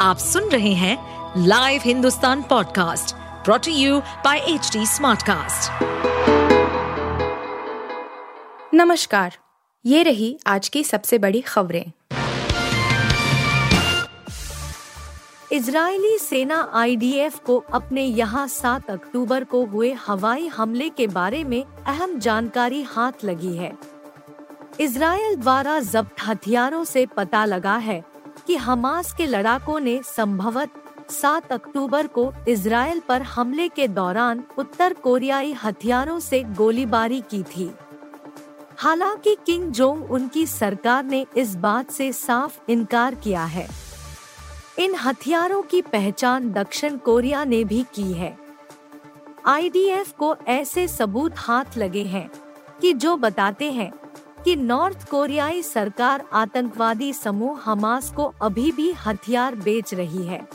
आप सुन रहे हैं live Hindustan podcast brought to you by H Smartcast. नमस्कार, ये रही आज की सबसे बड़ी खबरें इजरायली सेना आईडीएफ को अपने यहाँ 7 अक्टूबर को हुए हवाई हमले के बारे में अहम जानकारी हाथ लगी है इसराइल द्वारा जब्त हथियारों से पता लगा है कि हमास के लड़ाकों ने संभवत 7 अक्टूबर को इसराइल पर हमले के दौरान उत्तर कोरियाई हथियारों से गोलीबारी की थी। हालाँकि किंग जोंग उनकी सरकार ने इस बात से साफ़ इनकार किया है। इन हथियारों की पहचान दक्षिण कोरिया ने भी की है। आईडीएफ को ऐसे सबूत हाथ लगे हैं कि जो बताते हैं कि नॉर्थ कोरियाई सरकार आतंकवादी समूह हमास को अभी भी हथियार बेच रही है।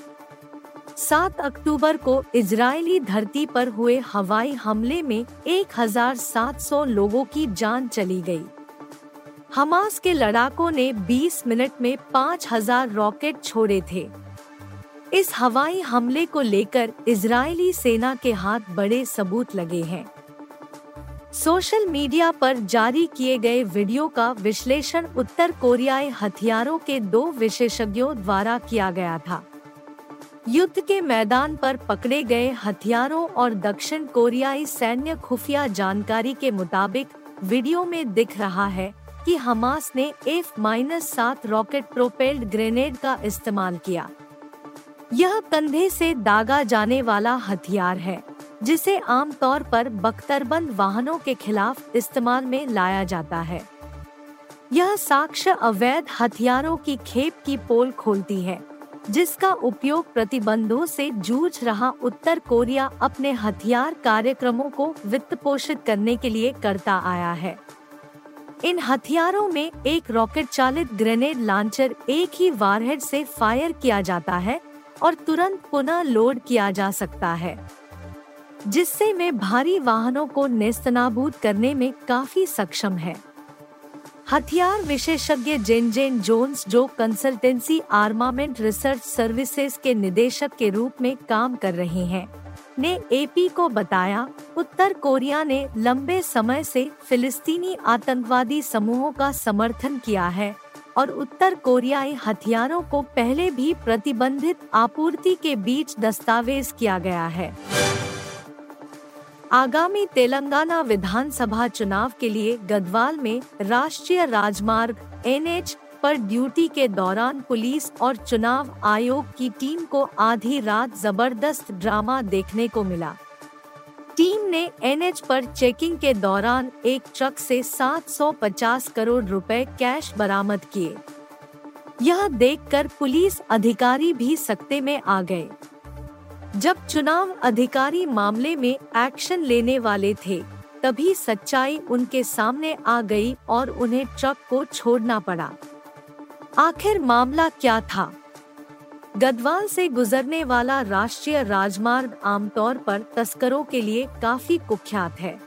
7 अक्टूबर को इजरायली धरती पर हुए हवाई हमले में 1,700 लोगों की जान चली गई। हमास के लड़ाकों ने 20 मिनट में 5,000 रॉकेट छोड़े थे। इस हवाई हमले को लेकर इजरायली सेना के हाथ बड़े सबूत लगे हैं। सोशल मीडिया पर जारी किए गए वीडियो का विश्लेषण उत्तर कोरियाई हथियारों के दो विशेषज्ञों द्वारा किया गया था। युद्ध के मैदान पर पकड़े गए हथियारों और दक्षिण कोरियाई सैन्य खुफिया जानकारी के मुताबिक वीडियो में दिख रहा है कि हमास ने एफ़ माइनस सात रॉकेट प्रोपेल्ड ग्रेनेड का इस्तेमाल किया। यह कंधे से दागा जाने वाला हथियार है। जिसे आमतौर पर बख्तरबंद वाहनों के खिलाफ इस्तेमाल में लाया जाता है। यह साक्ष्य अवैध हथियारों की खेप की पोल खोलती है, जिसका उपयोग प्रतिबंधों से जूझ रहा उत्तर कोरिया अपने हथियार कार्यक्रमों को वित्त पोषित करने के लिए करता आया है। इन हथियारों में एक रॉकेट चालित ग्रेनेड लॉन्चर एक ही वारहेड से फायर किया जाता है और तुरंत पुनः लोड किया जा सकता है। जिससे वे भारी वाहनों को नेस्तनाबूद करने में काफ़ी सक्षम है। हथियार विशेषज्ञ जेन जेन जोन्स, जो कंसल्टेंसी आर्मामेंट रिसर्च सर्विसेज़ के निदेशक के रूप में काम कर रहे हैं, ने एपी को बताया, उत्तर कोरिया ने लंबे समय से फिलिस्तीनी आतंकवादी समूहों का समर्थन किया है और उत्तर कोरियाई हथियारों को पहले भी प्रतिबंधित आपूर्ति के बीच दस्तावेज़ किया गया है। आगामी तेलंगाना विधानसभा चुनाव के लिए गदवाल में राष्ट्रीय राजमार्ग एनएच पर ड्यूटी के दौरान पुलिस और चुनाव आयोग की टीम को आधी रात ज़बरदस्त ड्रामा देखने को मिला। टीम ने एनएच पर चेकिंग के दौरान एक ट्रक से 750 करोड़ रुपए कैश बरामद किए। यह देखकर पुलिस अधिकारी भी सकते में आ गए। जब चुनाव अधिकारी मामले में एक्शन लेने वाले थे, तभी सच्चाई उनके सामने आ गई और उन्हें ट्रक को छोड़ना पड़ा। आखिर मामला क्या था? गदवाल से गुजरने वाला राष्ट्रीय राजमार्ग आमतौर पर तस्करों के लिए काफ़ी कुख्यात है।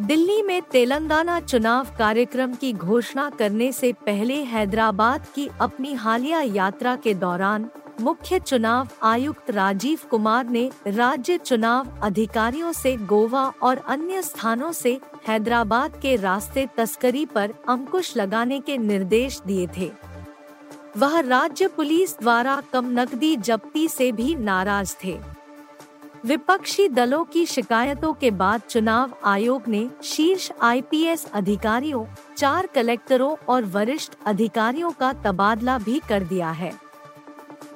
दिल्ली में तेलंगाना चुनाव कार्यक्रम की घोषणा करने से पहले हैदराबाद की अपनी हालिया यात्रा के दौरान मुख्य चुनाव आयुक्त राजीव कुमार ने राज्य चुनाव अधिकारियों से गोवा और अन्य स्थानों से हैदराबाद के रास्ते तस्करी पर अंकुश लगाने के निर्देश दिए थे। वह राज्य पुलिस द्वारा कम नकदी जब्ती से भी नाराज़ थे। विपक्षी दलों की शिकायतों के बाद चुनाव आयोग ने शीर्ष आईपीएस अधिकारियों, चार कलेक्टरों और वरिष्ठ अधिकारियों का तबादला भी कर दिया है।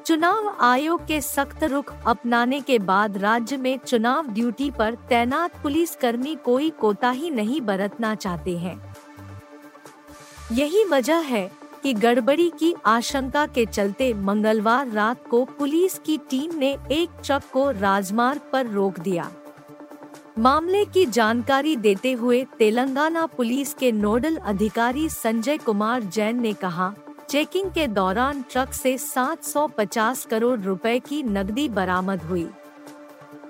चुनाव आयोग के सख्त रुख अपनाने के बाद राज्य में चुनाव ड्यूटी पर तैनात पुलिस कर्मी कोई कोताही नहीं बरतना चाहते हैं। यही वजह है कि गड़बड़ी की आशंका के चलते मंगलवार रात को पुलिस की टीम ने एक ट्रक को राजमार्ग पर रोक दिया। मामले की जानकारी देते हुए तेलंगाना पुलिस के नोडल अधिकारी संजय कुमार जैन ने कहा चेकिंग के दौरान ट्रक से 750 करोड़ रुपए की नकदी बरामद हुई।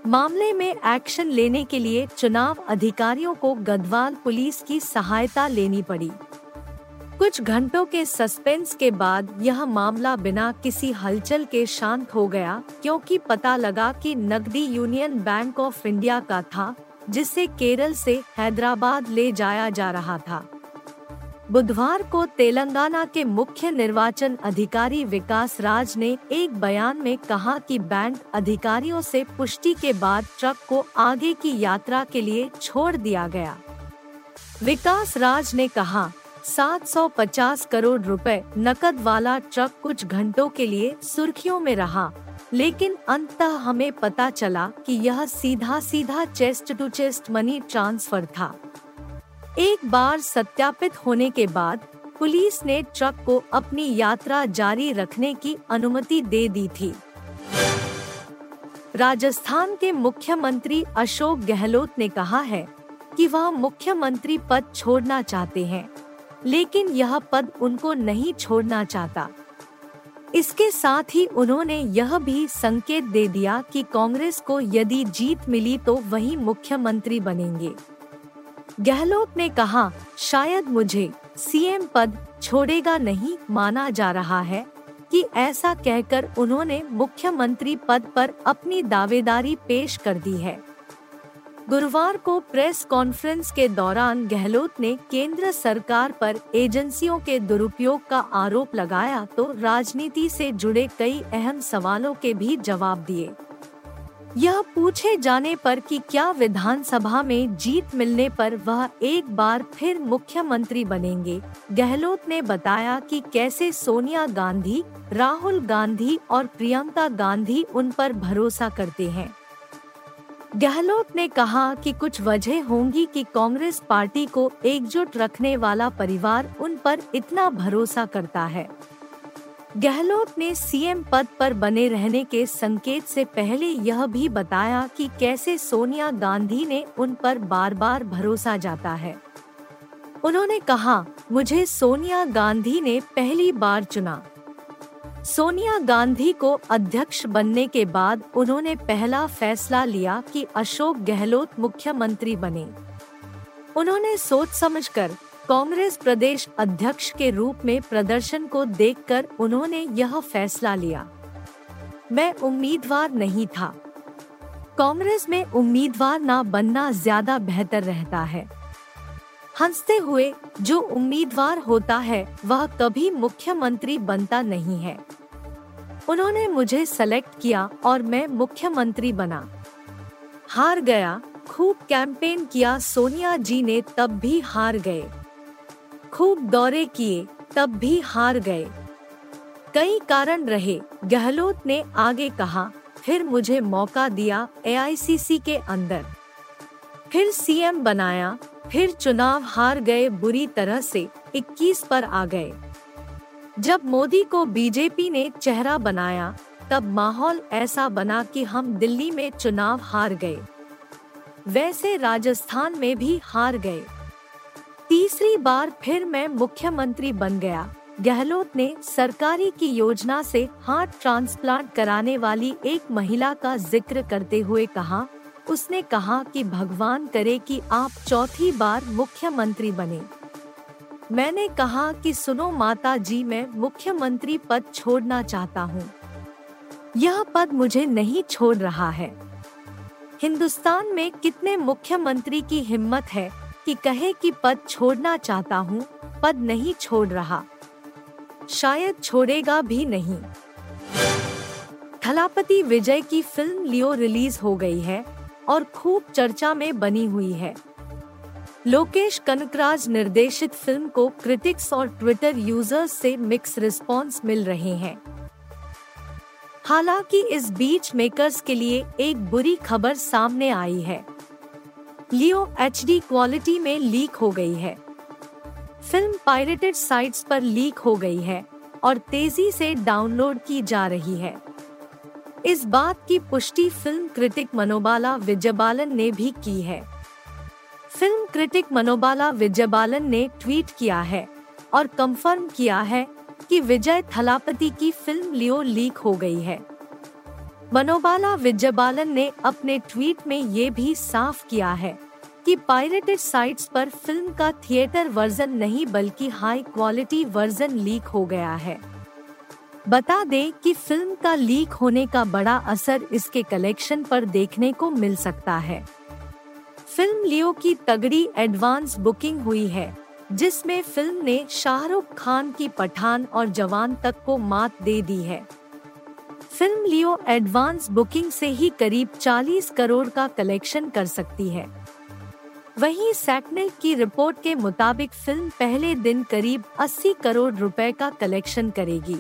मामले में एक्शन लेने के लिए चुनाव अधिकारियों को गदवाल पुलिस की सहायता लेनी पड़ी। कुछ घंटों के सस्पेंस के बाद यह मामला बिना किसी हलचल के शांत हो गया, क्योंकि पता लगा कि नकदी यूनियन बैंक ऑफ़ इंडिया का था, जिसे केरल से हैदराबाद ले जाया जा रहा था। बुधवार को तेलंगाना के मुख्य निर्वाचन अधिकारी विकास राज ने एक बयान में कहा कि बैंक अधिकारियों से पुष्टि के बाद ट्रक को आगे की यात्रा के लिए छोड़ दिया गया। विकास राज ने कहा 750 करोड़ रुपए नकद वाला ट्रक कुछ घंटों के लिए सुर्खियों में रहा, लेकिन अंततः हमें पता चला कि यह सीधा सीधा chest to chest money transfer था। एक बार सत्यापित होने के बाद, पुलिस ने ट्रक को अपनी यात्रा जारी रखने की अनुमति दे दी थी। राजस्थान के मुख्यमंत्री अशोक गहलोत ने कहा है कि वह मुख्यमंत्री पद छोड़ना चाहते हैं, लेकिन यह पद उनको नहीं छोड़ना चाहता। इसके साथ ही उन्होंने यह भी संकेत दे दिया कि कांग्रेस को यदि जीत मिली तो वही मुख्यमंत्री बनेंगे। गहलोत ने कहा, शायद मुझे सीएम पद छोड़ेगा नहीं माना जा रहा है कि ऐसा कहकर उन्होंने मुख्यमंत्री पद पर अपनी दावेदारी पेश कर दी है। गुरुवार को प्रेस कॉन्फ्रेंस के दौरान गहलोत ने केंद्र सरकार पर एजेंसियों के दुरुपयोग का आरोप लगाया तो राजनीति से जुड़े कई अहम सवालों के भी जवाब दिए। यह पूछे जाने पर कि क्या विधानसभा में जीत मिलने पर वह एक बार फिर मुख्यमंत्री बनेंगे? गहलोत ने बताया कि कैसे सोनिया गांधी, राहुल गांधी और प्रियंका गांधी उन पर भरोसा करते हैं। गहलोत ने कहा कि कुछ वजह होंगी कि कांग्रेस पार्टी को एकजुट रखने वाला परिवार उन पर इतना भरोसा करता है। गहलोत ने सीएम पद पर बने रहने के संकेत से पहले यह भी बताया कि कैसे सोनिया गांधी ने उन पर बार बार भरोसा जाता है। उन्होंने कहा, मुझे सोनिया गांधी ने पहली बार चुना। सोनिया गांधी को अध्यक्ष बनने के बाद उन्होंने पहला फैसला लिया कि अशोक गहलोत मुख्यमंत्री बने। उन्होंने सोच समझकर कांग्रेस प्रदेश अध्यक्ष के रूप में प्रदर्शन को देखकर उन्होंने यह फैसला लिया। मैं उम्मीदवार नहीं था। कांग्रेस में उम्मीदवार ना बनना ज़्यादा बेहतर रहता है। हँसते हुए जो उम्मीदवार होता है, वह कभी मुख्यमंत्री बनता नहीं है। उन्होंने मुझे सेलेक्ट किया और मैं मुख्यमंत्री बना। हार गया, खूब कैंपेन किया, सोनिया जी ने तब भी हार गए। खूब दौरे किए, तब भी हार गए। कई कारण रहे, गहलोत ने आगे कहा, फिर मुझे मौका दिया एआईसीसी के अंदर। फिर सीएम बनाया, फिर चुनाव हार गए बुरी तरह से 21 पर आ गए। जब मोदी को बीजेपी ने चेहरा बनाया, तब माहौल ऐसा बना कि हम दिल्ली में चुनाव हार गए। वैसे राजस्थान में भी हार गए। तीसरी बार फिर मैं मुख्यमंत्री बन गया। गहलोत ने सरकारी की योजना से हार्ट ट्रांसप्लांट कराने वाली एक महिला का ज़िक्र करते हुए कहा, उसने कहा कि भगवान करे कि आप चौथी बार मुख्यमंत्री बने। मैंने कहा कि सुनो माता जी मैं मुख्यमंत्री पद छोड़ना चाहता हूँ। यह पद मुझे नहीं छोड़ रहा है। हिंदुस्तान में कितने मुख्यमंत्री की हिम्मत है कि कहे कि पद छोड़ना चाहता हूँ, पद नहीं छोड़ रहा। शायद छोड़ेगा भी नहीं। थलापति विजय की फ़िल्म लियो रिलीज़ हो गई है और खूब चर्चा में बनी हुई है। लोकेश कनकराज निर्देशित फ़िल्म को क्रिटिक्स और ट्विटर यूज़र्स से मिक्स रिस्पांस मिल रहे हैं। हालाँकि इस बीच मेकर्स के लिए एक बुरी खबर सामने आई है। लियो HD क्वालिटी में लीक हो गई है। फ़िल्म पायरेटेड साइट्स पर लीक हो गई है और तेज़ी से डाउनलोड की जा रही है। इस बात की पुष्टि फ़िल्म क्रिटिक मनोबाला विजयबालन ने भी की है। फ़िल्म क्रिटिक मनोबाला विजयबालन ने ट्वीट किया है और कंफर्म किया है कि विजय थलापति की फ़िल्म लियो लीक हो गई है। मनोबाला विजयबालन ने अपने ट्वीट में ये भी साफ़ किया है कि पायरेटेड साइट्स पर फ़िल्म का थिएटर वर्जन नहीं, बल्कि हाई क्वालिटी वर्जन लीक हो गया है। बता दें कि फ़िल्म का लीक होने का बड़ा असर इसके कलेक्शन पर देखने को मिल सकता है। फ़िल्म लियो की तगड़ी एडवांस बुकिंग हुई है, जिसमें फ़िल्म ने शाहरुख खान की पठान और जवान तक को मात दे दी है। फ़िल्म लियो एडवांस बुकिंग से ही करीब 40 करोड़ का कलेक्शन कर सकती है। वहीं सैकनेल की रिपोर्ट के मुताबिक फ़िल्म पहले दिन करीब 80 करोड़ रुपए का कलेक्शन करेगी।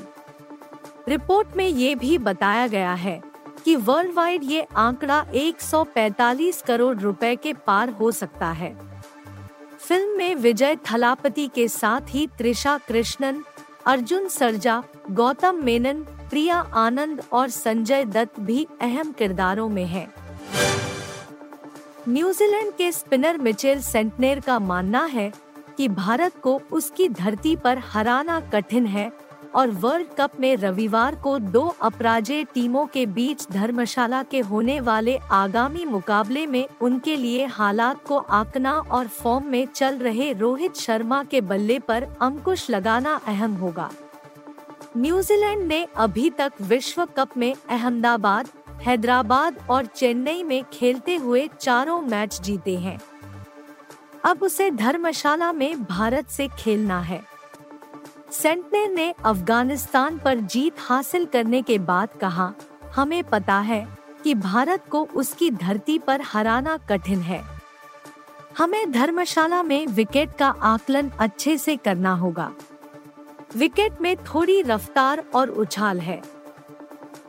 रिपोर्ट में ये भी बताया गया है कि वर्ल्ड वाइड ये आंकड़ा 145 करोड़ रुपए के पार हो सकता है। फ़िल्म में विजय थलापति के साथ ही त्रिशा कृष्णन, अर्जुन सरजा, गौतम मेनन प्रिया, आनंद और संजय दत्त भी अहम किरदारों में हैं। न्यूजीलैंड के स्पिनर मिचेल सेंटनेर का मानना है कि भारत को उसकी धरती पर हराना कठिन है और वर्ल्ड कप में रविवार को दो अपराजय टीमों के बीच धर्मशाला के होने वाले आगामी मुकाबले में उनके लिए हालात को आंकना और फॉर्म में चल रहे रोहित शर्मा के बल्ले पर अंकुश लगाना अहम होगा न्यूजीलैंड ने अभी तक विश्व कप में अहमदाबाद, हैदराबाद और चेन्नई में खेलते हुए चारों मैच जीते हैं। अब उसे धर्मशाला में भारत से खेलना है। सेंटनर ने अफ़गानिस्तान पर जीत हासिल करने के बाद कहा, हमें पता है कि भारत को उसकी धरती पर हराना कठिन है। हमें धर्मशाला में विकेट का आकलन अच्छे से करना होगा। विकेट में थोड़ी रफ्तार और उछाल है।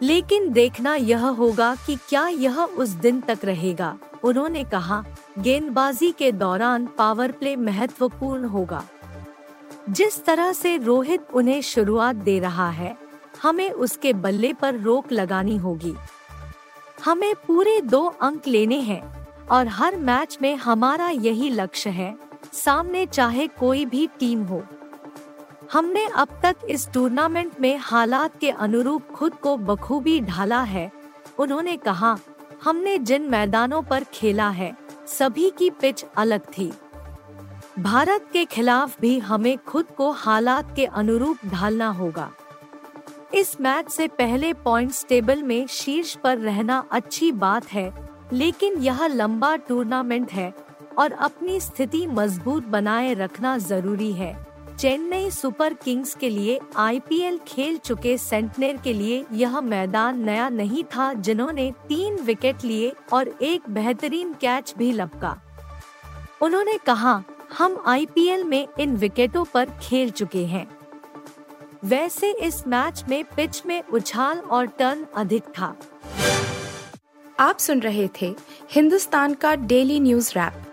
लेकिन देखना यह होगा कि क्या यह उस दिन तक रहेगा। उन्होंने कहा, गेंदबाजी के दौरान पावर प्ले महत्वपूर्ण होगा। जिस तरह से रोहित उन्हें शुरुआत दे रहा है, हमें उसके बल्ले पर रोक लगानी होगी। हमें पूरे दो अंक लेने हैं और हर मैच में हमारा यही लक्ष्य है, सामने चाहे कोई भी टीम हो। हमने अब तक इस टूर्नामेंट में हालात के अनुरूप खुद को बखूबी ढाला है। उन्होंने कहा, हमने जिन मैदानों पर खेला है, सभी की पिच अलग थी। भारत के खिलाफ भी हमें खुद को हालात के अनुरूप ढालना होगा। इस मैच से पहले पॉइंट्स टेबल में शीर्ष पर रहना अच्छी बात है, लेकिन यह लंबा टूर्नामेंट है और अपनी स्थिति मज़बूत बनाए रखना ज़रूरी है। चेन्नई सुपर किंग्स के लिए आईपीएल खेल चुके सेंटनर के लिए यह मैदान नया नहीं था जिन्होंने तीन विकेट लिए और एक बेहतरीन कैच भी लपका। उन्होंने कहा, हम आईपीएल में इन विकेटों पर खेल चुके हैं। वैसे इस मैच में पिच में उछाल और टर्न अधिक था। आप सुन रहे थे हिंदुस्तान का डेली न्यूज़ रैप।